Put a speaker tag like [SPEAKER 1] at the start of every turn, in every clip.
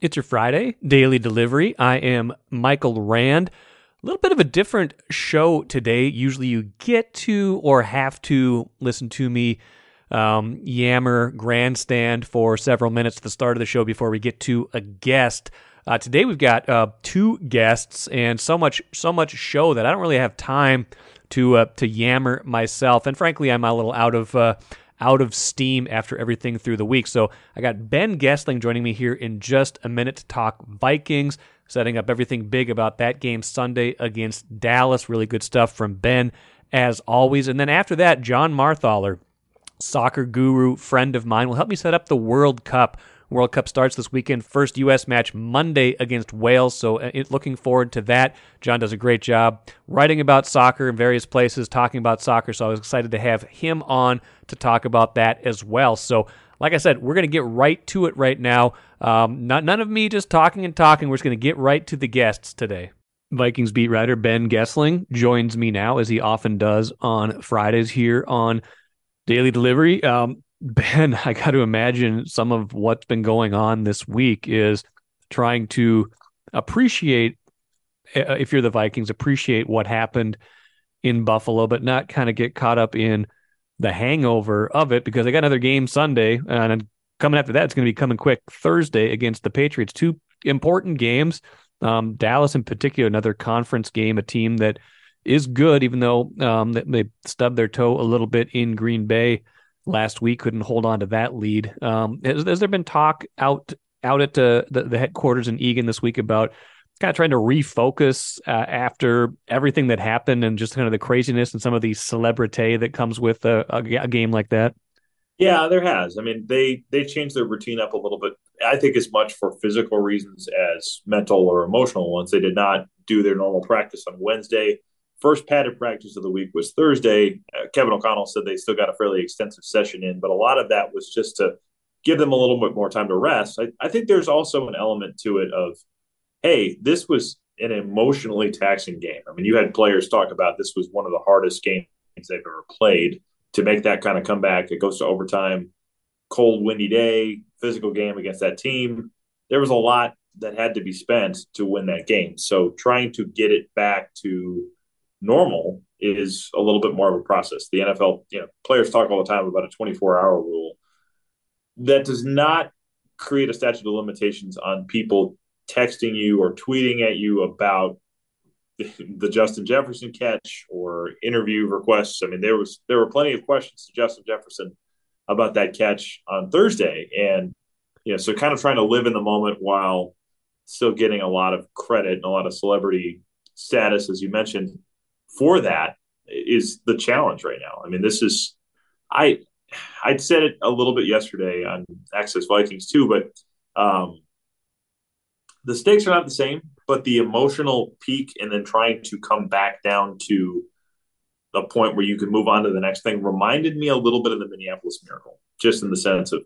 [SPEAKER 1] It's your Friday daily delivery. I am Michael Rand. A little bit of a different show today. Usually you get to or have to listen to me um, yammer grandstand for several minutes at the start of the show before we get to a guest. Uh, today we've got uh, two guests and so much so much show that I don't really have time to uh, to yammer myself. And frankly, I'm a little out of uh, out of steam after everything through the week. So I got Ben Goessling joining me here in just a minute to talk Vikings, setting up everything big about that game Sunday against Dallas. Really good stuff from Ben, as always. And then after that, John Marthaler, soccer guru, friend of mine, will help me set up the World Cup World Cup starts this weekend. First U.S. match Monday against Wales. So uh, looking forward to that. John does a great job writing about soccer in various places, talking about soccer. So I was excited to have him on to talk about that as well. So like I said, we're going to get right to it right now. Um, not, none of me just talking and talking. We're just going to get right to the guests today. Vikings beat writer Ben Goessling joins me now, as he often does on Fridays here on Daily Delivery. Um, Ben, I got to imagine some of what's been going on this week is trying to appreciate, uh, if you're the Vikings, appreciate what happened in Buffalo, but not kind of get caught up in the hangover of it because they got another game Sunday. And coming after that, it's going to be coming quick Thursday against the Patriots. Two important games. Um, Dallas, in particular, another conference game, a team that is good, even though um, they stubbed their toe a little bit in Green Bay last week, couldn't hold on to that lead. Um, has, has, there been talk out out at the, the, the headquarters in Eagan this week about kind of trying to refocus uh, after everything that happened and just kind of the craziness and some of the celebrity that comes with a, a, a, game like that?
[SPEAKER 2] Yeah, there has. I mean, they they changed their routine up a little bit. I think as much for physical reasons as mental or emotional ones. They did not do their normal practice on Wednesday first padded practice of the week was Thursday. Uh, Kevin O'Connell said they still got a fairly extensive session in, but a lot of that was just to give them a little bit more time to rest. I, I think there's also an element to it of, hey, this was an emotionally taxing game. I mean, you had players talk about this was one of the hardest games they've ever played. To make that kind of comeback, it goes to overtime, cold, windy day, physical game against that team. There was a lot that had to be spent to win that game. So trying to get it back to normal is a little bit more of a process. The NFL, you know, players talk all the time about a 24 hour rule. That does not create a statute of limitations on people texting you or tweeting at you about the Justin Jefferson catch or interview requests. I mean, there was there were plenty of questions to Justin Jefferson about that catch on Thursday, and you know, so kind of trying to live in the moment while still getting a lot of credit and a lot of celebrity status, as you mentioned for that is the challenge right now. I mean, this is I I'd said it a little bit yesterday on Access Vikings too, but um, the stakes are not the same. But the emotional peak and then trying to come back down to the point where you can move on to the next thing reminded me a little bit of the Minneapolis Miracle, just in the sense of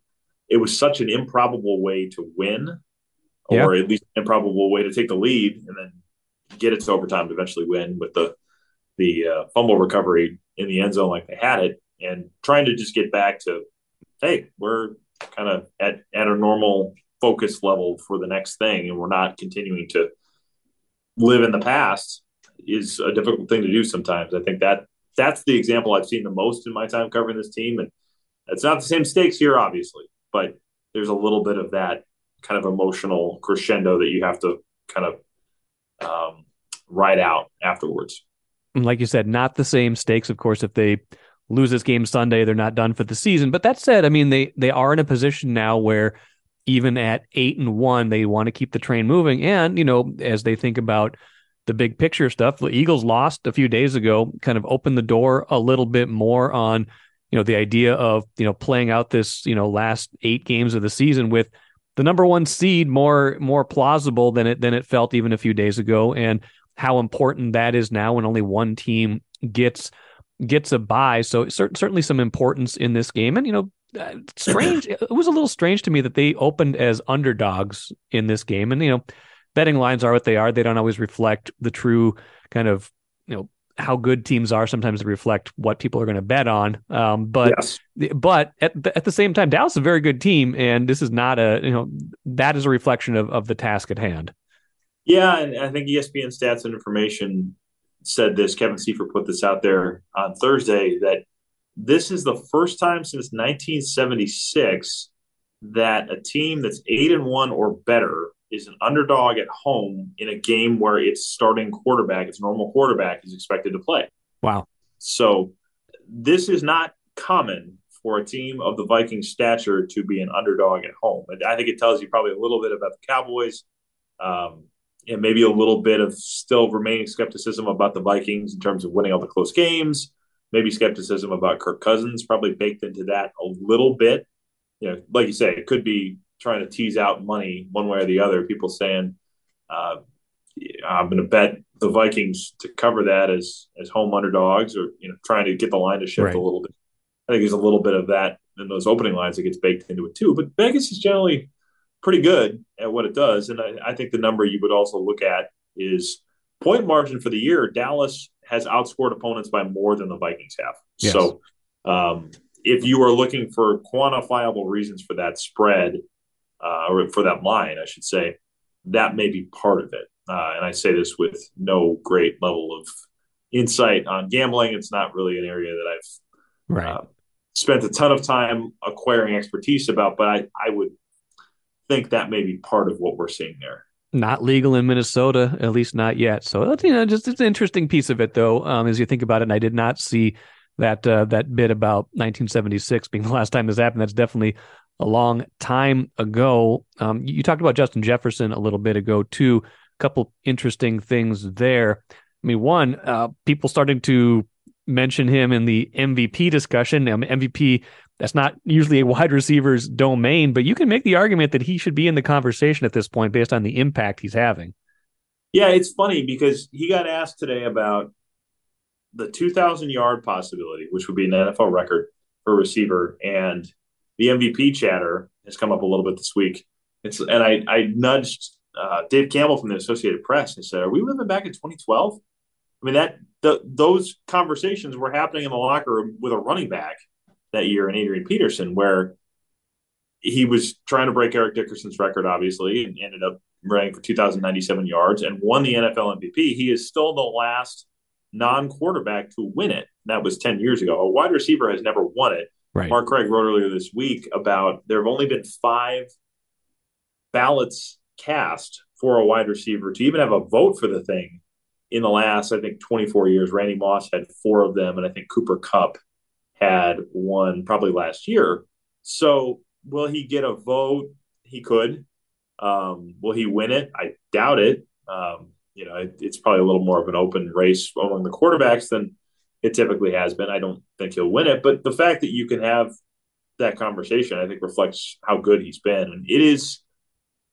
[SPEAKER 2] it was such an improbable way to win, yeah. or at least improbable way to take the lead and then get it to overtime to eventually win with the the uh, fumble recovery in the end zone like they had it, and trying to just get back to, hey, we're kind of at at a normal focus level for the next thing, and we're not continuing to live in the past is a difficult thing to do sometimes. I think that that's the example I've seen the most in my time covering this team, and it's not the same stakes here, obviously, but there's a little bit of that kind of emotional crescendo that you have to kind of um, ride out afterwards
[SPEAKER 1] like you said, not the same stakes. Of course, if they lose this game Sunday, they're not done for the season. But that said, I mean, they they are in a position now where even at eight and one, they want to keep the train moving. And you know, as they think about the big picture stuff, the Eagles lost a few days ago, kind of opened the door a little bit more on you know the idea of you know playing out this you know last eight games of the season with the number one seed more more plausible than it than it felt even a few days ago and how important that is now when only one team gets gets a bye. So certainly some importance in this game. And you know, uh, strange. it was a little strange to me that they opened as underdogs in this game. And you know, betting lines are what they are. They don't always reflect the true kind of you know how good teams are. Sometimes they reflect what people are going to bet on. Um, but
[SPEAKER 2] Yes.
[SPEAKER 1] but at the, at the same time, Dallas is a very good team, and this is not a you know that is a reflection of of the task at hand.
[SPEAKER 2] Yeah, and I think ESPN Stats and Information said this. Kevin Seifert put this out there on Thursday that this is the first time since 1976 that a team that's eight and one or better is an underdog at home in a game where its starting quarterback, its normal quarterback, is expected to play.
[SPEAKER 1] Wow.
[SPEAKER 2] So this is not common for a team of the Vikings stature to be an underdog at home. And I think it tells you probably a little bit about the Cowboys. Um, and maybe a little bit of still remaining skepticism about the Vikings in terms of winning all the close games. Maybe skepticism about Kirk Cousins, probably baked into that a little bit. You know, like you say, it could be trying to tease out money one way or the other. People saying, uh, "I'm going to bet the Vikings to cover that as as home underdogs," or you know, trying to get the line to shift
[SPEAKER 1] Right.
[SPEAKER 2] a little bit. I think there's a little bit of that in those opening lines that gets baked into it too. But Vegas is generally pretty good at what it does. And I, I think the number you would also look at is point margin for the year. Dallas has outscored opponents by more than the Vikings have.
[SPEAKER 1] Yes.
[SPEAKER 2] So um, if you are looking for quantifiable reasons for that spread, uh, or for that line, I should say, that may be part of it. Uh, and I say this with no great level of insight on gambling. It's not really an area that I've
[SPEAKER 1] Right.
[SPEAKER 2] uh, spent a ton of time acquiring expertise about, but I, I would think that may be part of what we're seeing there.
[SPEAKER 1] not legal in Minnesota, at least not yet. So that's you know just it's an interesting piece of it though, um, as you think about it. And I did not see that uh, that bit about 1976 being the last time this happened. That's definitely a long time ago. Um, you, you talked about Justin Jefferson a little bit ago too. A couple interesting things there. I mean, one, uh, people starting to mention him in the MVP discussion. Um, MVP that's not usually a wide receiver's domain, but you can make the argument that he should be in the conversation at this point based on the impact he's having.
[SPEAKER 2] Yeah, it's funny because he got asked today about the 2,000 yard possibility, which would be an NFL record for a receiver, and the MVP chatter has come up a little bit this week. It's and I I nudged uh, Dave Campbell from the Associated Press and said, "Are we living back in 2012?" I mean that the, those conversations were happening in the locker room with a running back that year in Adrian Peterson, where he was trying to break Eric Dickerson's record, obviously, and ended up running for 2,097 yards and won the NFL MVP. He is still the last non-quarterback to win it. That was 10 years ago. A wide receiver has never won it.
[SPEAKER 1] Right.
[SPEAKER 2] Mark Craig wrote earlier this week about there have only been five ballots cast for a wide receiver to even have a vote for the thing in the last, I think, 24 years. Randy Moss had four of them, and I think Cooper Kupp had one probably last year. So, will he get a vote? He could. Um, will he win it? I doubt it. Um, you know, it, it's probably a little more of an open race among the quarterbacks than it typically has been. I don't think he'll win it, but the fact that you can have that conversation, I think, reflects how good he's been. And it is,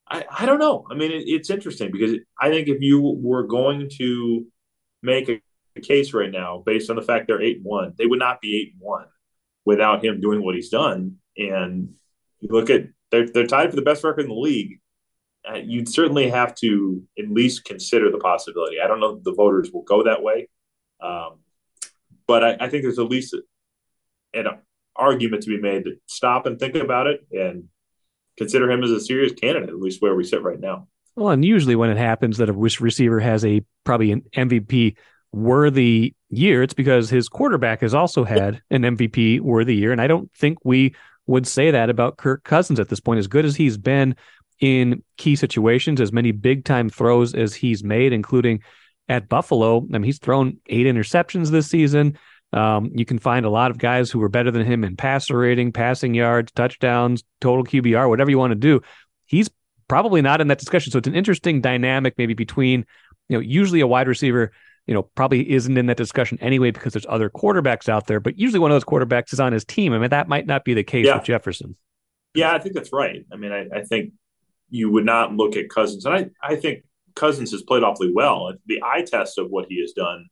[SPEAKER 2] I, I don't know. I mean, it, it's interesting because I think if you were going to make a, a case right now based on the fact they're eight and one, they would not be eight and one without him doing what he's done. And you look at they're they're tied for the best record in the league. Uh, you'd certainly have to at least consider the possibility. I don't know if the voters will go that way, um, but I, I think there's at least an argument to be made to stop and think about it and consider him as a serious candidate, at least where we sit right now.
[SPEAKER 1] Well, and usually when it happens that a receiver has a probably an MVP worthy year, it's because his quarterback has also had an MVP worthy year. And I don't think we would say that about Kirk Cousins at this point. As good as he's been in key situations, as many big time throws as he's made, including at Buffalo. I mean, he's thrown eight interceptions this season. Um, you can find a lot of guys who are better than him in passer rating, passing yards, touchdowns, total QBR, whatever you want to do. He's probably not in that discussion. So it's an interesting dynamic maybe between, you know, usually a wide receiver, you know, probably isn't in that discussion anyway because there's other quarterbacks out there, but usually one of those quarterbacks is on his team. I mean, that might not be the case
[SPEAKER 2] Yeah.
[SPEAKER 1] with Jefferson.
[SPEAKER 2] Yeah, I think that's right. I mean, I, I think you would not look at Cousins, and I, I think Cousins has played awfully well. The eye test of what he has done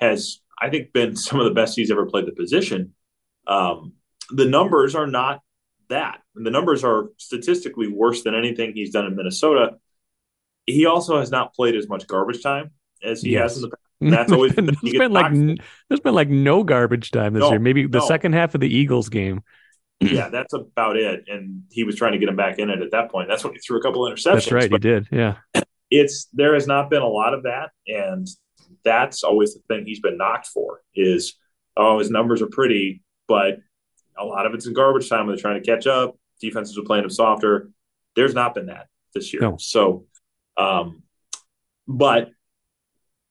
[SPEAKER 2] has, I think, been some of the best he's ever played the position. Um, the numbers are not that. And the numbers are statistically worse than anything he's done in Minnesota. He also has not played as much garbage time as he
[SPEAKER 1] Yes.
[SPEAKER 2] has in the past. That's always
[SPEAKER 1] been, there's been like n- there's been like no garbage time this
[SPEAKER 2] No,
[SPEAKER 1] year. Maybe the
[SPEAKER 2] no.
[SPEAKER 1] second half of the Eagles game.
[SPEAKER 2] yeah, that's about it. And he was trying to get him back in it at that point. That's when he threw a couple of interceptions.
[SPEAKER 1] That's right, he did. Yeah,
[SPEAKER 2] it's there has not been a lot of that, and that's always the thing he's been knocked for is oh his numbers are pretty, but a lot of it's in garbage time when they're trying to catch up. Defenses are playing him softer. There's not been that this year.
[SPEAKER 1] No.
[SPEAKER 2] So, um, but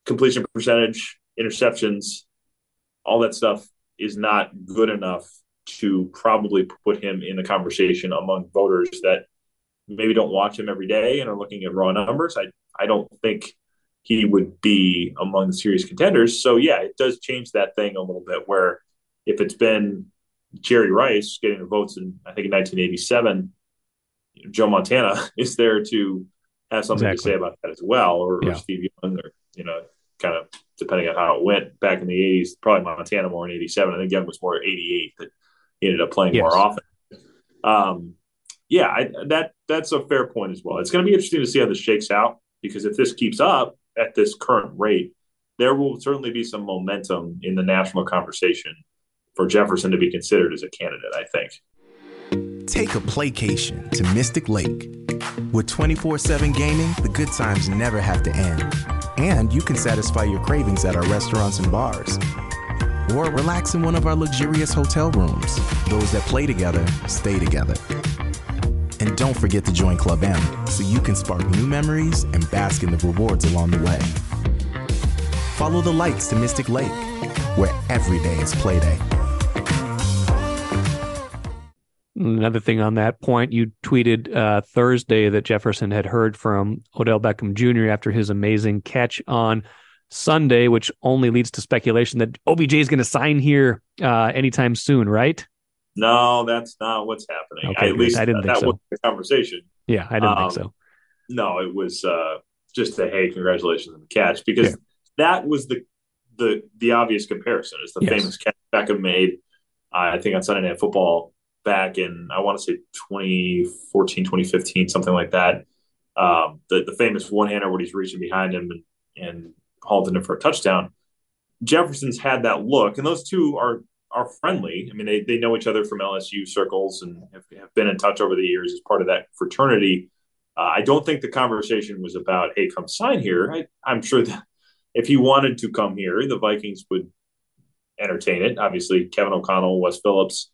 [SPEAKER 2] completion percentage, interceptions, all that stuff is not good enough to probably put him in the conversation among voters that maybe don't watch him every day and are looking at raw numbers. I I don't think he would be among the serious contenders. So yeah, it does change that thing a little bit. Where if it's been Jerry Rice getting the votes in I think in 1987, Joe Montana is there to have something
[SPEAKER 1] Exactly.
[SPEAKER 2] to say about that as well, or,
[SPEAKER 1] Yeah.
[SPEAKER 2] or Steve Young, or you know, kind of depending on how it went back in the 80s. Probably Montana more in 87. I think Young was more 88 that he ended up playing
[SPEAKER 1] Yes.
[SPEAKER 2] more often. Um, yeah, I, that that's a fair point as well. It's going to be interesting to see how this shakes out because if this keeps up at this current rate, there will certainly be some momentum in the national conversation for Jefferson to be considered as a candidate. I think.
[SPEAKER 3] Take a playcation to Mystic Lake. With 24 7 gaming, the good times never have to end. And you can satisfy your cravings at our restaurants and bars. Or relax in one of our luxurious hotel rooms. Those that play together stay together. And don't forget to join Club M so you can spark new memories and bask in the rewards along the way. Follow the lights to Mystic Lake, where every day is playday.
[SPEAKER 1] Another thing on that point, you tweeted uh, Thursday that Jefferson had heard from Odell Beckham Jr. after his amazing catch on Sunday, which only leads to speculation that OBJ is going to sign here uh, anytime soon, right?
[SPEAKER 2] No, that's not what's happening.
[SPEAKER 1] Okay,
[SPEAKER 2] At
[SPEAKER 1] good.
[SPEAKER 2] least
[SPEAKER 1] I didn't
[SPEAKER 2] that,
[SPEAKER 1] think so.
[SPEAKER 2] was the conversation.
[SPEAKER 1] Yeah, I didn't
[SPEAKER 2] Um,
[SPEAKER 1] think so.
[SPEAKER 2] No, it was uh, just a hey, congratulations on the catch because
[SPEAKER 1] Yeah.
[SPEAKER 2] that was the the the obvious comparison. Is the
[SPEAKER 1] Yes.
[SPEAKER 2] famous catch Beckham made, uh, I think on Sunday Night Football back in I want to say 2014, 2015, something like that. Um, the the famous one hander where he's reaching behind him and, and halting him for a touchdown. Jefferson's had that look, and those two are are friendly. I mean, they they know each other from LSU circles and have, have been in touch over the years as part of that fraternity. Uh, I don't think the conversation was about, hey, come sign here. I, I'm sure that if he wanted to come here, the Vikings would entertain it. Obviously, Kevin O'Connell, Wes Phillips,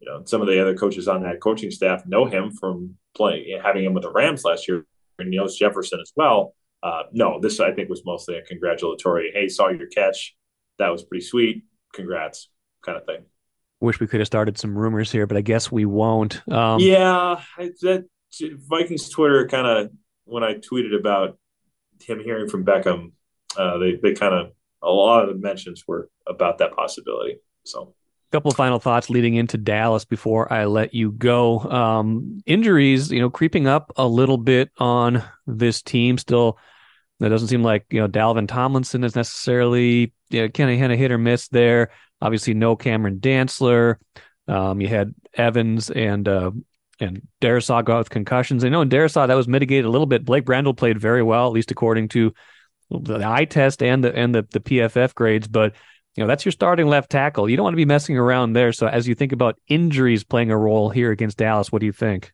[SPEAKER 2] you know, some of the other coaches on that coaching staff know him from playing, having him with the Rams last year, and he Jefferson as well. Uh, no, this I think was mostly a congratulatory. Hey, saw your catch. That was pretty sweet. Congrats, kind of thing.
[SPEAKER 1] Wish we could have started some rumors here, but I guess we won't. Um,
[SPEAKER 2] yeah, that Vikings Twitter kind of when I tweeted about him hearing from Beckham, uh, they they kind of a lot of the mentions were about that possibility. So
[SPEAKER 1] couple of final thoughts leading into Dallas before I let you go. Um, injuries, you know, creeping up a little bit on this team. Still, it doesn't seem like you know Dalvin Tomlinson is necessarily you know, kind of hit or miss there. Obviously, no Cameron Dantzler. Um, you had Evans and uh, and Darrisaw go out with concussions. I know in Darrisaw that was mitigated a little bit. Blake Brandel played very well, at least according to the eye test and the and the, the PFF grades, but you know that's your starting left tackle. You don't want to be messing around there. So as you think about injuries playing a role here against Dallas, what do you think?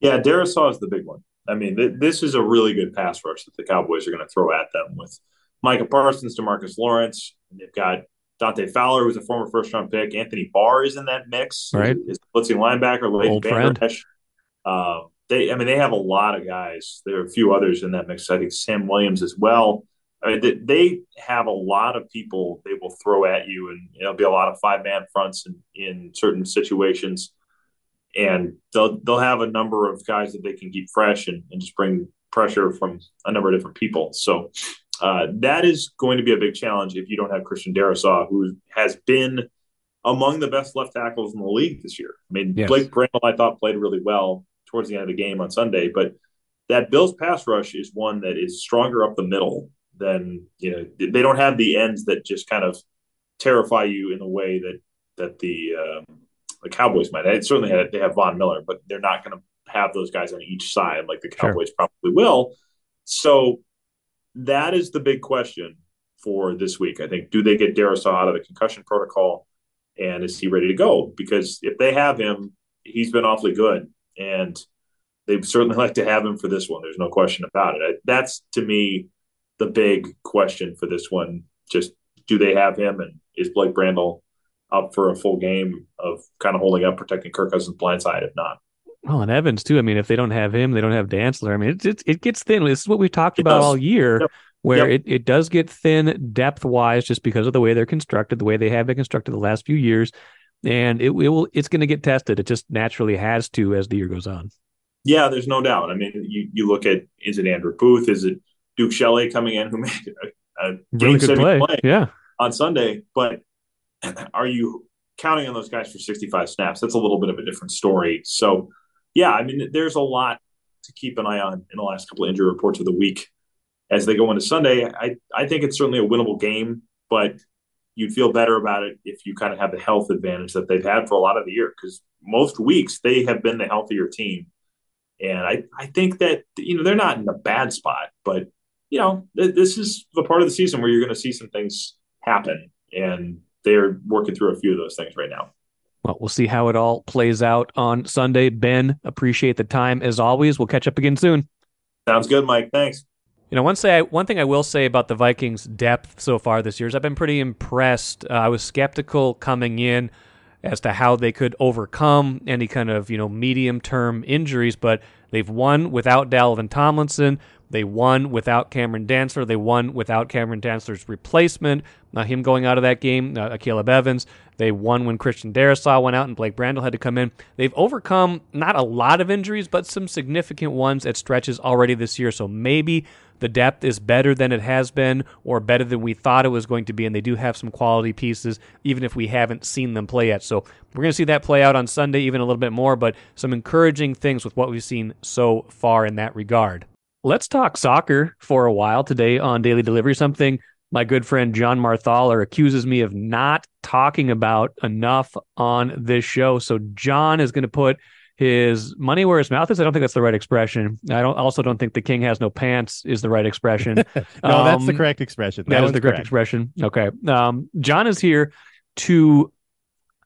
[SPEAKER 2] yeah, Darrisaw is the big one. I mean, th- this is a really good pass rush that the Cowboys are going to throw at them with Micah Parsons, Demarcus Lawrence. And they've got Dante Fowler, who's a former first round pick. Anthony Barr is in that mix.
[SPEAKER 1] Right.
[SPEAKER 2] Is blitzing linebacker. Leighton
[SPEAKER 1] friend.
[SPEAKER 2] Uh, they, I mean, they have a lot of guys. There are a few others in that mix. I think Sam Williams as well. I mean, they, they have a lot of people they will throw at you, and it'll be a lot of five man fronts in, in certain situations. And they'll they'll have a number of guys that they can keep fresh and, and just bring pressure from a number of different people. So uh, that is going to be a big challenge if you don't have Christian Darrisaw, who has been among the best left tackles in the league this year. I mean,
[SPEAKER 1] Yes.
[SPEAKER 2] Blake Brandel, I thought, played really well towards the end of the game on Sunday, but that Bills pass rush is one that is stronger up the middle than you know. They don't have the ends that just kind of terrify you in the way that that the uh, the Cowboys might. They certainly have, they have Von Miller, but they're not going to have those guys on each side like the
[SPEAKER 1] Sure.
[SPEAKER 2] Cowboys probably will. So that is the big question for this week. I think do they get Darrisaw out of the concussion protocol, and is he ready to go? Because if they have him, he's been awfully good, and they'd certainly like to have him for this one. There's no question about it. That's to me the big question for this one. Just do they have him, and is Blake Brandel up for a full game of kind of holding up, protecting Kirk Cousins' blindside? If not.
[SPEAKER 1] Well, and Evans too. I mean, if they don't have him, they don't have Dantzler. I mean, it it, it gets thin. This is what we've talked it about does. all year, yep. where yep. it, it does get thin depth wise, just because of the way they're constructed, the way they have been constructed the last few years, and it, it will it's going to get tested. It just naturally has to as the year goes on.
[SPEAKER 2] Yeah, there's no doubt. I mean, you you look at is it Andrew Booth? Is it Duke Shelley coming in who made a, a
[SPEAKER 1] really good play. play? Yeah,
[SPEAKER 2] on Sunday, but are you counting on those guys for 65 snaps? That's a little bit of a different story. So yeah, I mean, there's a lot to keep an eye on in the last couple of injury reports of the week as they go into Sunday. I, I think it's certainly a winnable game, but you'd feel better about it if you kind of have the health advantage that they've had for a lot of the year because most weeks they have been the healthier team. And I, I think that, you know, they're not in a bad spot, but, you know, th- this is the part of the season where you're going to see some things happen. And they're working through a few of those things right now.
[SPEAKER 1] Well, we'll see how it all plays out on Sunday. Ben, appreciate the time as always. We'll catch up again soon.
[SPEAKER 2] Sounds good, Mike. Thanks.
[SPEAKER 1] You know, one say one thing I will say about the Vikings' depth so far this year is I've been pretty impressed. Uh, I was skeptical coming in as to how they could overcome any kind of you know medium term injuries, but they've won without Dalvin Tomlinson. They won without Cameron Dantzler. They won without Cameron Dantzler's replacement, uh, him going out of that game, uh, Caleb Evans. They won when Christian Darrisaw went out and Blake Brandel had to come in. They've overcome not a lot of injuries, but some significant ones at stretches already this year. So maybe the depth is better than it has been or better than we thought it was going to be. And they do have some quality pieces, even if we haven't seen them play yet. So we're going to see that play out on Sunday, even a little bit more, but some encouraging things with what we've seen so far in that regard. Let's talk soccer for a while today on Daily Delivery. Something my good friend John Marthaler accuses me of not talking about enough on this show. So John is going to put his money where his mouth is. I don't think that's the right expression. I don't also don't think the king has no pants is the right expression.
[SPEAKER 4] no, um, that's the um, correct expression.
[SPEAKER 1] That, that is the correct, correct, expression. Okay. Um, John is here to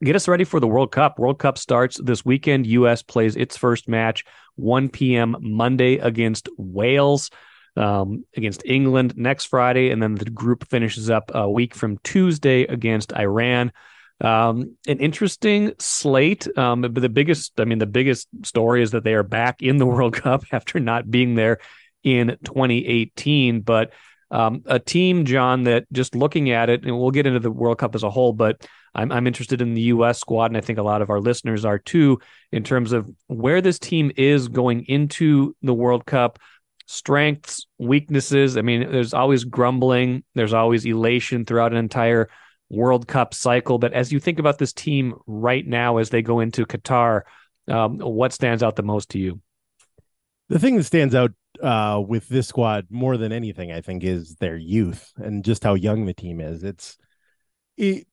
[SPEAKER 1] get us ready for the World Cup. World Cup starts this weekend. U.S. plays its first match 1 p.m. Monday against Wales, um, against England next Friday, and then the group finishes up a week from Tuesday against Iran. Um, an interesting slate. Um, but the biggest, I mean, the biggest story is that they are back in the World Cup after not being there in 2018. But um, a team, John, that just looking at it, and we'll get into the World Cup as a whole, but I'm, I'm interested in the U.S. squad, and I think a lot of our listeners are too, in terms of where this team is going into the World Cup, strengths, weaknesses. I mean, there's always grumbling, there's always elation throughout an entire World Cup cycle. But as you think about this team right now as they go into Qatar, um, what stands out the most to you?
[SPEAKER 4] The thing that stands out uh, with this squad more than anything, I think, is their youth and just how young the team is. It's it,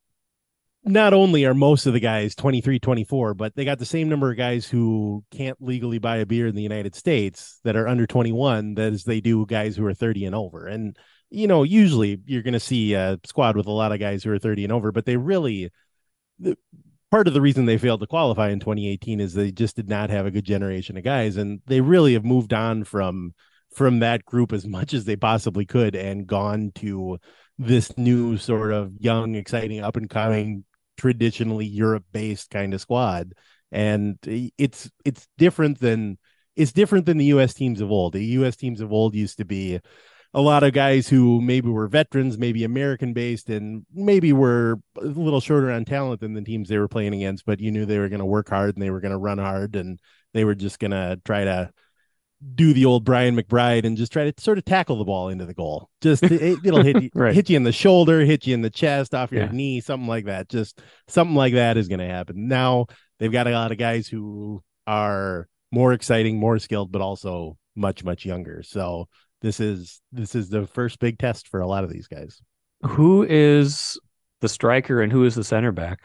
[SPEAKER 4] not only are most of the guys 23 24 but they got the same number of guys who can't legally buy a beer in the united states that are under 21 as they do guys who are 30 and over. And you know usually you're going to see a squad with a lot of guys who are 30 and over but they really the, part of the reason they failed to qualify in 2018 is they just did not have a good generation of guys and they really have moved on from from that group as much as they possibly could and gone to this new sort of young exciting up and coming traditionally Europe based kind of squad. And it's it's different than it's different than the US teams of old. The US teams of old used to be a lot of guys who maybe were veterans, maybe American based, and maybe were a little shorter on talent than the teams they were playing against, but you knew they were going to work hard and they were going to run hard and they were just going to try to do the old Brian McBride and just try to sort of tackle the ball into the goal. Just it, will hit you, right. hit you in the shoulder, hit you in the chest, off your yeah. knee, something like that. Just something like that is going to happen. Now they've got a lot of guys who are more exciting, more skilled, but also much much younger. So this is this is the first big test for a lot of these guys.
[SPEAKER 1] Who is the striker and who is the center back?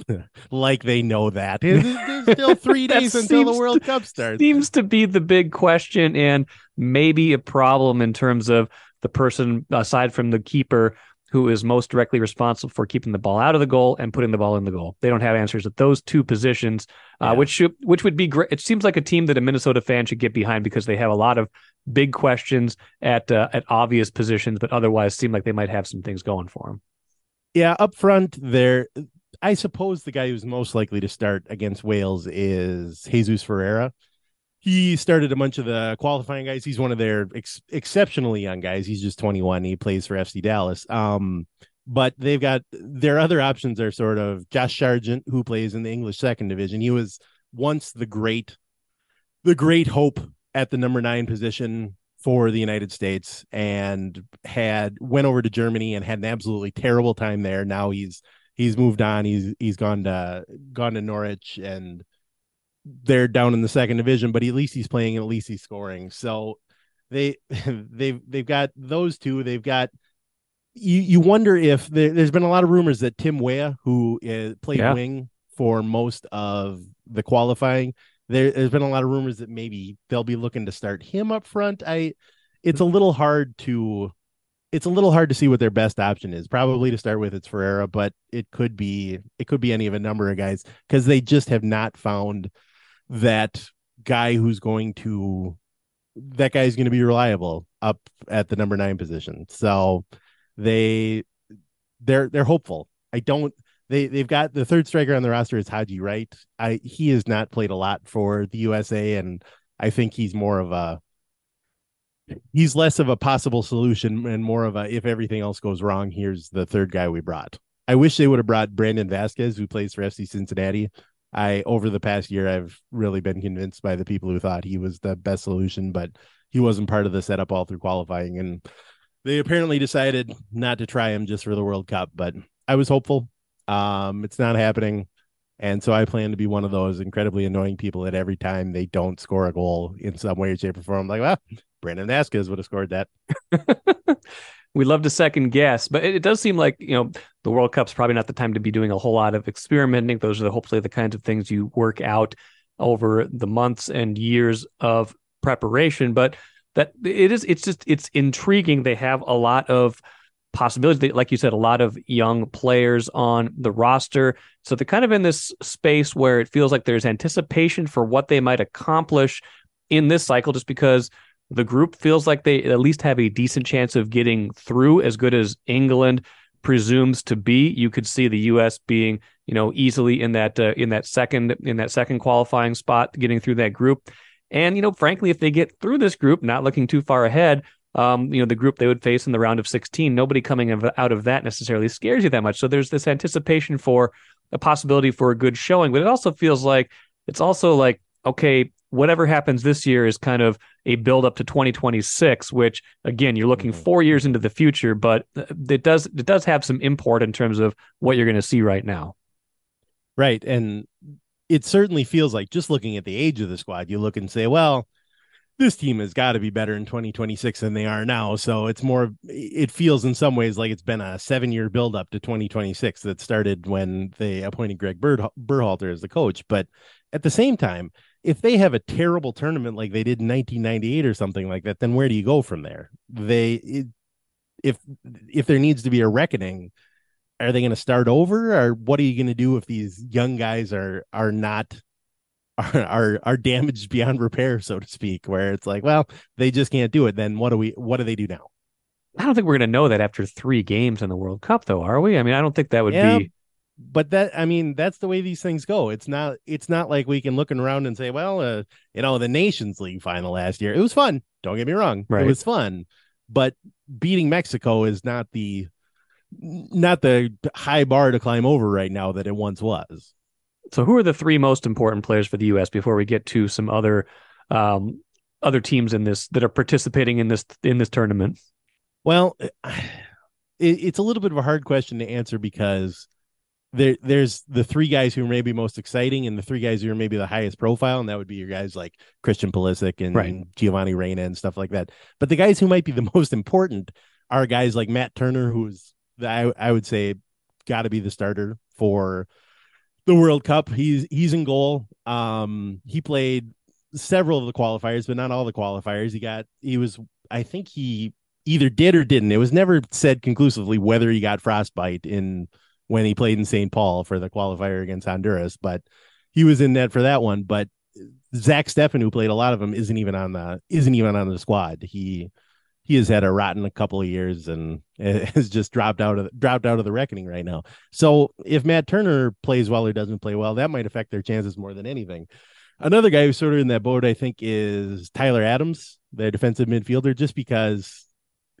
[SPEAKER 4] like they know that. There's still three days until the World Cup starts.
[SPEAKER 1] Seems to be the big question and maybe a problem in terms of the person aside from the keeper who is most directly responsible for keeping the ball out of the goal and putting the ball in the goal. They don't have answers at those two positions, uh, which should, which would be great. It seems like a team that a Minnesota fan should get behind because they have a lot of big questions at uh, at obvious positions, but otherwise seem like they might have some things going for them.
[SPEAKER 4] Yeah, up front there. I suppose the guy who's most likely to start against Wales is Jesus Ferreira he started a bunch of the qualifying guys. He's one of their ex- exceptionally young guys. He's just 21. He plays for FC Dallas. Um, but they've got their other options are sort of Josh Sargent, who plays in the English second division. He was once the great, the great hope at the number nine position for the United States and had went over to Germany and had an absolutely terrible time there. Now he's he's moved on. He's he's gone to gone to Norwich and they're down in the second division, but at least he's playing and at least he's scoring. So they they've they've got those two. They've got you. You wonder if there, has been a lot of rumors that Tim Weah, who is, played yeah. wing for most of the qualifying, there, there's been a lot of rumors that maybe they'll be looking to start him up front. I, it's a little hard to. It's a little hard to see what their best option is. Probably to start with, it's Ferreira, but it could be it could be any of a number of guys because they just have not found that guy who's going to that guy's going to be reliable up at the number nine position. So they they're they're hopeful. I don't they they've got the third striker on the roster is Haji Wright. I he has not played a lot for the USA, and I think he's more of a he's less of a possible solution and more of a if everything else goes wrong, here's the third guy we brought. I wish they would have brought Brandon Vazquez, who plays for FC Cincinnati. I over the past year I've really been convinced by the people who thought he was the best solution, but he wasn't part of the setup all through qualifying and they apparently decided not to try him just for the World Cup, but I was hopeful. Um it's not happening. And so I plan to be one of those incredibly annoying people that every time they don't score a goal in some way, shape, or form, I'm like, well, Brandon Vazquez would have scored that.
[SPEAKER 1] we love to second guess, but it, it, does seem like you know the World Cup's probably not the time to be doing a whole lot of experimenting. Those are the, hopefully the kinds of things you work out over the months and years of preparation. But that it is it's just it's intriguing. They have a lot of possibilities. like you said, a lot of young players on the roster. So they're kind of in this space where it feels like there's anticipation for what they might accomplish in this cycle, just because the group feels like they at least have a decent chance of getting through as good as England presumes to be. You could see the U.S. being, you know, easily in that uh, in that second in that second qualifying spot, getting through that group. And you know, frankly, if they get through this group, not looking too far ahead, um, you know, the group they would face in the round of 16, nobody coming out of that necessarily scares you that much. So there's this anticipation for a possibility for a good showing, but it also feels like it's also like okay, whatever happens this year is kind of a build up to 2026 which again you're looking mm-hmm. 4 years into the future but it does it does have some import in terms of what you're going to see right now
[SPEAKER 4] right and it certainly feels like just looking at the age of the squad you look and say well this team has got to be better in 2026 than they are now so it's more it feels in some ways like it's been a 7 year build up to 2026 that started when they appointed Greg Berhalter as the coach but at the same time if they have a terrible tournament like they did in 1998 or something like that, then where do you go from there? They, it, if if there needs to be a reckoning, are they going to start over, or what are you going to do if these young guys are are not are, are are damaged beyond repair, so to speak? Where it's like, well, they just can't do it. Then what do we? What do they do now?
[SPEAKER 1] I don't think we're going to know that after three games in the World Cup, though, are we? I mean, I don't think that would yeah, be
[SPEAKER 4] but that I mean that's the way these things go. It's not it's not like we can look around and say, well, uh, you know, the Nations League final last year, it was fun. Don't get me wrong, right. it was fun, but beating Mexico is not the not the high bar to climb over right now that it once was.
[SPEAKER 1] So, who are the three most important players for the U.S. before we get to some other um, other teams in this that are participating in this in this tournament?
[SPEAKER 4] Well, it, it's a little bit of a hard question to answer because there there's the three guys who are maybe most exciting and the three guys who are maybe the highest profile, and that would be your guys like Christian Pulisic and right. Giovanni Reyna and stuff like that. But the guys who might be the most important are guys like Matt Turner, who's I I would say got to be the starter for the World Cup. He's he's in goal. Um, he played several of the qualifiers, but not all the qualifiers. He got he was I think he either did or didn't. It was never said conclusively whether he got frostbite in when he played in St. Paul for the qualifier against Honduras, but he was in net for that one. But Zach Steffen, who played a lot of them, isn't even on the isn't even on the squad. He he has had a rotten a couple of years and has just dropped out of dropped out of the reckoning right now. So if Matt Turner plays well or doesn't play well, that might affect their chances more than anything. Another guy who's sort of in that boat, I think, is Tyler Adams, their defensive midfielder, just because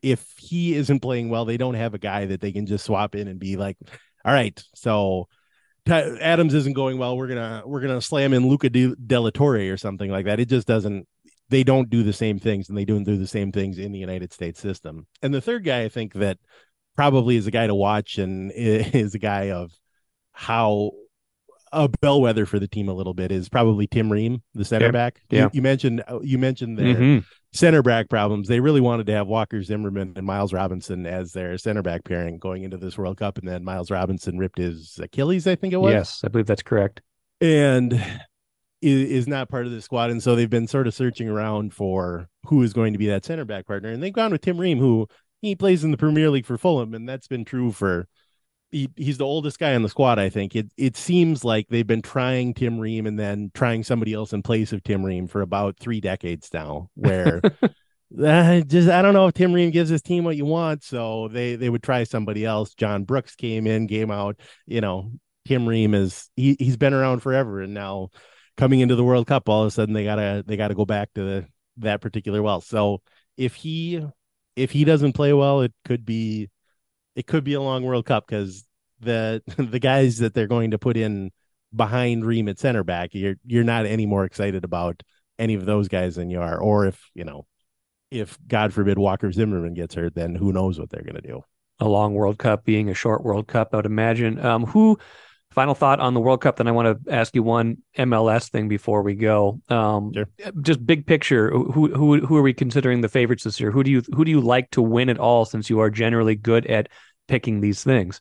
[SPEAKER 4] if he isn't playing well, they don't have a guy that they can just swap in and be like, all right, so Adams isn't going well. We're gonna we're gonna slam in Luca De, La Torre or something like that. It just doesn't. They don't do the same things, and they don't do the same things in the United States system. And the third guy, I think that probably is a guy to watch, and is a guy of how a bellwether for the team a little bit is probably Tim Ream, the center
[SPEAKER 1] yeah.
[SPEAKER 4] back.
[SPEAKER 1] Yeah.
[SPEAKER 4] You, you, mentioned you mentioned their
[SPEAKER 1] mm-hmm.
[SPEAKER 4] center back problems. They really wanted to have Walker Zimmerman and Miles Robinson as their center back pairing going into this World Cup, and then Miles Robinson ripped his Achilles, I think it was.
[SPEAKER 1] Yes, I believe that's correct.
[SPEAKER 4] And is, is not part of the squad, and so they've been sort of searching around for who is going to be that center back partner, and they've gone with Tim Ream, who he plays in the Premier League for Fulham, and that's been true for he, he's the oldest guy on the squad. I think it it seems like they've been trying Tim Ream and then trying somebody else in place of Tim Ream for about three decades now. Where uh, just I don't know if Tim Ream gives his team what you want, so they they would try somebody else. John Brooks came in, game out. You know, Tim Ream is he he's been around forever, and now coming into the World Cup, all of a sudden they gotta they gotta go back to the, that particular well. So if he if he doesn't play well, it could be it could be a long World Cup because the the guys that they're going to put in behind Ream at center back, you're you're not any more excited about any of those guys than you are. Or if you know, if God forbid Walker Zimmerman gets hurt, then who knows what they're going to do.
[SPEAKER 1] A long World Cup being a short World Cup, I would imagine. Um, who? Final thought on the World Cup. Then I want to ask you one MLS thing before we go. Um,
[SPEAKER 4] sure.
[SPEAKER 1] Just big picture. Who who who are we considering the favorites this year? Who do you who do you like to win it all? Since you are generally good at picking these things.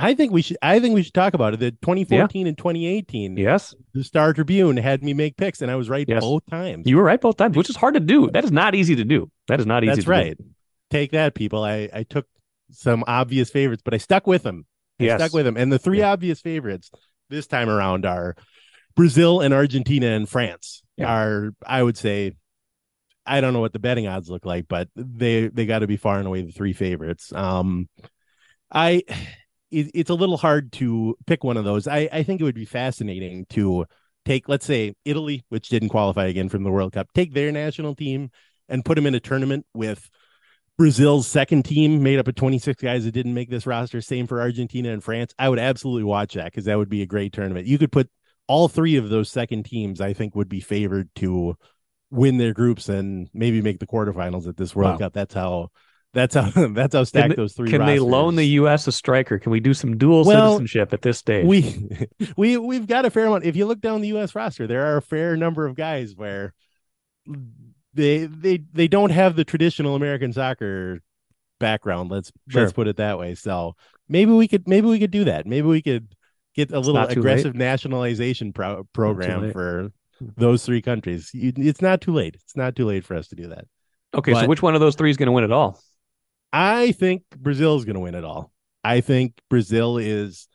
[SPEAKER 4] I think we should. I think we should talk about it. The 2014 yeah. and 2018.
[SPEAKER 1] Yes,
[SPEAKER 4] the Star Tribune had me make picks, and I was right
[SPEAKER 1] yes.
[SPEAKER 4] both times.
[SPEAKER 1] You were right both times, which is hard to do. That is not easy to do. That is not easy.
[SPEAKER 4] That's right. Do. Take that, people. I I took some obvious favorites, but I stuck with them. I
[SPEAKER 1] yes.
[SPEAKER 4] stuck with them, and the three yeah. obvious favorites this time around are Brazil and Argentina and France.
[SPEAKER 1] Yeah.
[SPEAKER 4] Are I would say. I don't know what the betting odds look like, but they they got to be far and away the three favorites. Um, I it, it's a little hard to pick one of those. I, I think it would be fascinating to take, let's say, Italy, which didn't qualify again from the World Cup, take their national team and put them in a tournament with Brazil's second team made up of 26 guys that didn't make this roster. Same for Argentina and France. I would absolutely watch that because that would be a great tournament. You could put all three of those second teams, I think, would be favored to win their groups and maybe make the quarterfinals at this World wow. Cup. That's how that's how that's how stacked those three.
[SPEAKER 1] Can
[SPEAKER 4] rosters.
[SPEAKER 1] they loan the U.S. a striker? Can we do some dual
[SPEAKER 4] well,
[SPEAKER 1] citizenship at this stage?
[SPEAKER 4] We we we've got a fair amount. If you look down the U.S. roster, there are a fair number of guys where they they they don't have the traditional American soccer background. Let's
[SPEAKER 1] sure.
[SPEAKER 4] let's put it that way. So maybe we could maybe we could do that. Maybe we could get a
[SPEAKER 1] it's
[SPEAKER 4] little aggressive nationalization pro- program for mm-hmm. those three countries. It's not too late. It's not too late for us to do that.
[SPEAKER 1] Okay, but, so which one of those three is going to win it all?
[SPEAKER 4] I think Brazil is going to win it all. I think Brazil is.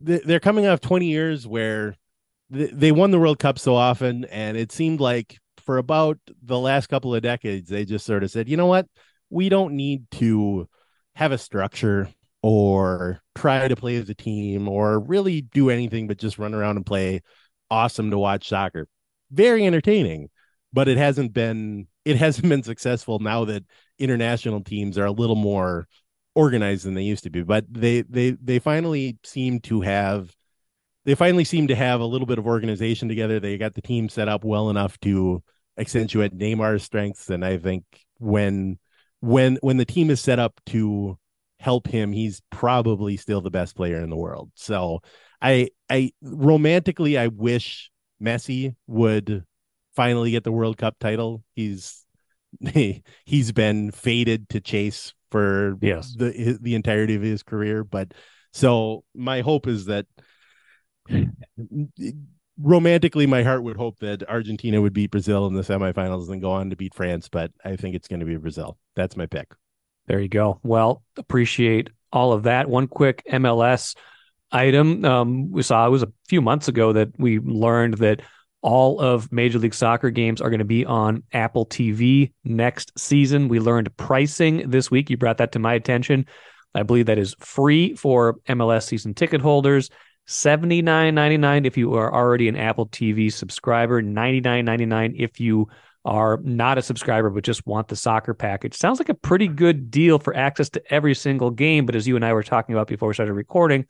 [SPEAKER 4] They're coming off 20 years where they won the World Cup so often, and it seemed like for about the last couple of decades, they just sort of said, you know what? We don't need to have a structure or try to play as a team or really do anything but just run around and play awesome to watch soccer. Very entertaining, but it hasn't been it hasn't been successful now that international teams are a little more organized than they used to be. But they they they finally seem to have they finally seem to have a little bit of organization together. They got the team set up well enough to accentuate Neymar's strengths, and I think when when when the team is set up to help him, he's probably still the best player in the world. So I I romantically I wish Messi would finally get the World Cup title. He's he, he's been fated to chase for
[SPEAKER 1] yes.
[SPEAKER 4] the the entirety of his career. But so my hope is that romantically, my heart would hope that Argentina would beat Brazil in the semifinals and then go on to beat France, but I think it's going to be Brazil. That's my pick.
[SPEAKER 1] There you go. Well, appreciate all of that. One quick MLS item um, we saw it was a few months ago that we learned that all of Major League Soccer games are going to be on Apple TV next season. We learned pricing this week. You brought that to my attention. I believe that is free for MLS season ticket holders. Seventy nine ninety nine if you are already an Apple TV subscriber. Ninety nine ninety nine if you are not a subscriber but just want the soccer package. Sounds like a pretty good deal for access to every single game. But as you and I were talking about before we started recording,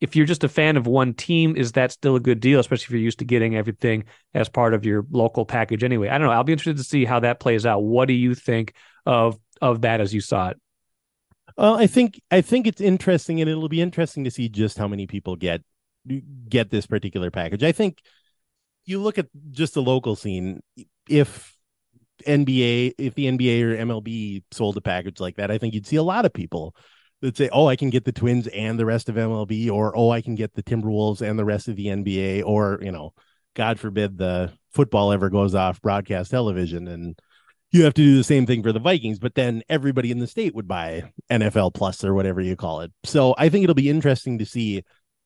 [SPEAKER 1] if you're just a fan of one team, is that still a good deal, especially if you're used to getting everything as part of your local package anyway? I don't know. I'll be interested to see how that plays out. What do you think of of that as you saw it?
[SPEAKER 4] Well, I think I think it's interesting, and it'll be interesting to see just how many people get get this particular package. I think you look at just the local scene. If NBA, if the NBA or MLB sold a package like that, I think you'd see a lot of people that say, "Oh, I can get the Twins and the rest of MLB," or "Oh, I can get the Timberwolves and the rest of the NBA," or you know, God forbid the football ever goes off broadcast television and you have to do the same thing for the Vikings, but then everybody in the state would buy NFL Plus or whatever you call it. So I think it'll be interesting to see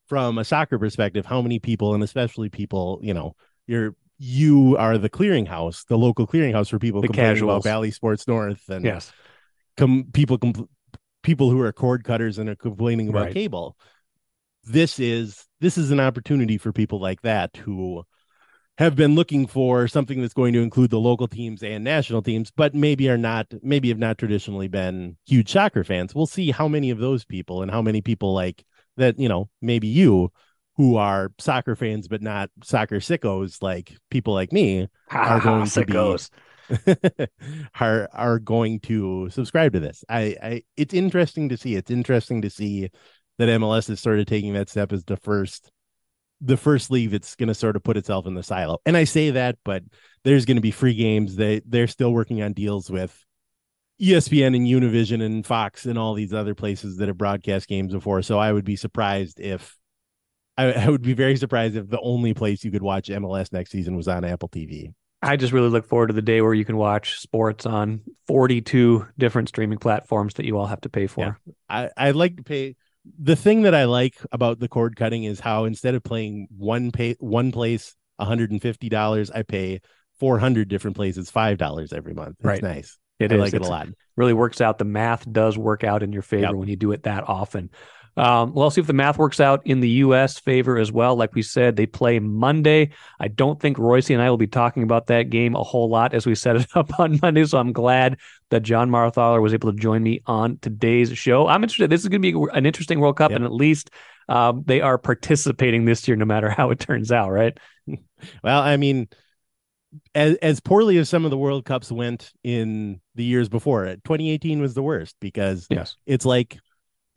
[SPEAKER 4] from a soccer perspective how many people, and especially people, you know, you're you are the clearinghouse, the local clearinghouse for people
[SPEAKER 1] The
[SPEAKER 4] complaining
[SPEAKER 1] casuals.
[SPEAKER 4] about Bally Sports North and
[SPEAKER 1] Yes.
[SPEAKER 4] com- people com- people who are cord cutters and are complaining about
[SPEAKER 1] Right.
[SPEAKER 4] cable. This is this is an opportunity for people like that who have been looking for something that's going to include the local teams and national teams, but maybe are not maybe have not traditionally been huge soccer fans. We'll see how many of those people and how many people like that, you know, maybe you who are soccer fans but not soccer sickos like people like me are going to be are are going to subscribe to this. I, I it's interesting to see. It's interesting to see that MLS is sort of taking that step as the first the first league that's going to sort of put itself in the silo. And I say that, but there's going to be free games. They they're still working on deals with ESPN and Univision and Fox and all these other places that have broadcast games before. So I would be surprised if I, I would be very surprised if the only place you could watch MLS next season was on Apple TV.
[SPEAKER 1] I just really look forward to the day where you can watch sports on 42 different streaming platforms that you all have to pay for.
[SPEAKER 4] I, I'd like to pay the thing that I like about the cord cutting is how instead of playing one pay one place $150, I pay 400 different places $5 every month. It's
[SPEAKER 1] Right.
[SPEAKER 4] nice.
[SPEAKER 1] It
[SPEAKER 4] I
[SPEAKER 1] is.
[SPEAKER 4] like it a lot.
[SPEAKER 1] really works out. The math does work out in your favor
[SPEAKER 4] Yep.
[SPEAKER 1] when you do it that often. Um, well, I'll see if the math works out in the U.S. favor as well. Like we said, they play Monday. I don't think Royce and I will be talking about that game a whole lot as we set it up on Monday. So I'm glad that John Marthaler was able to join me on today's show. I'm interested. This is going to be an interesting World Cup,
[SPEAKER 4] Yep.
[SPEAKER 1] and at least um, they are participating this year, no matter how it turns out. Right?
[SPEAKER 4] Well, I mean, as as poorly as some of the World Cups went in the years before it, 2018 was the worst because
[SPEAKER 1] Yes.
[SPEAKER 4] it's like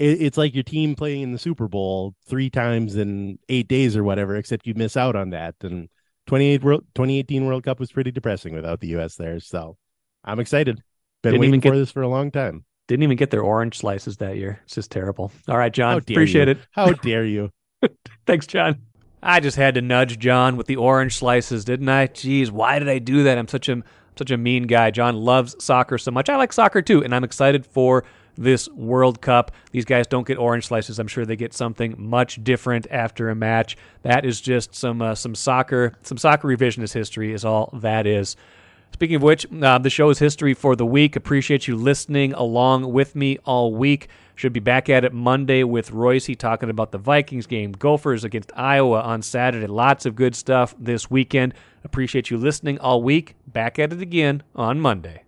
[SPEAKER 4] it, it's like your team playing in the Super Bowl three times in eight days or whatever, except you miss out on that. And 28 World 2018 World Cup was pretty depressing without the U.S. there. So I'm excited. Been
[SPEAKER 1] Didn't
[SPEAKER 4] waiting
[SPEAKER 1] even
[SPEAKER 4] for
[SPEAKER 1] get-
[SPEAKER 4] this for a long time.
[SPEAKER 1] Didn't even get their orange slices that year. It's just terrible. All right, John. Appreciate
[SPEAKER 4] you.
[SPEAKER 1] it.
[SPEAKER 4] How dare you?
[SPEAKER 1] Thanks, John. I just had to nudge John with the orange slices, didn't I? Jeez, why did I do that? I'm such a such a mean guy. John loves soccer so much. I like soccer too, and I'm excited for this World Cup. These guys don't get orange slices. I'm sure they get something much different after a match. That is just some uh, some soccer some soccer revisionist history is all that is. Speaking of which, uh, the show is history for the week. Appreciate you listening along with me all week. Should be back at it Monday with Royce talking about the Vikings game, Gophers against Iowa on Saturday. Lots of good stuff this weekend. Appreciate you listening all week. Back at it again on Monday.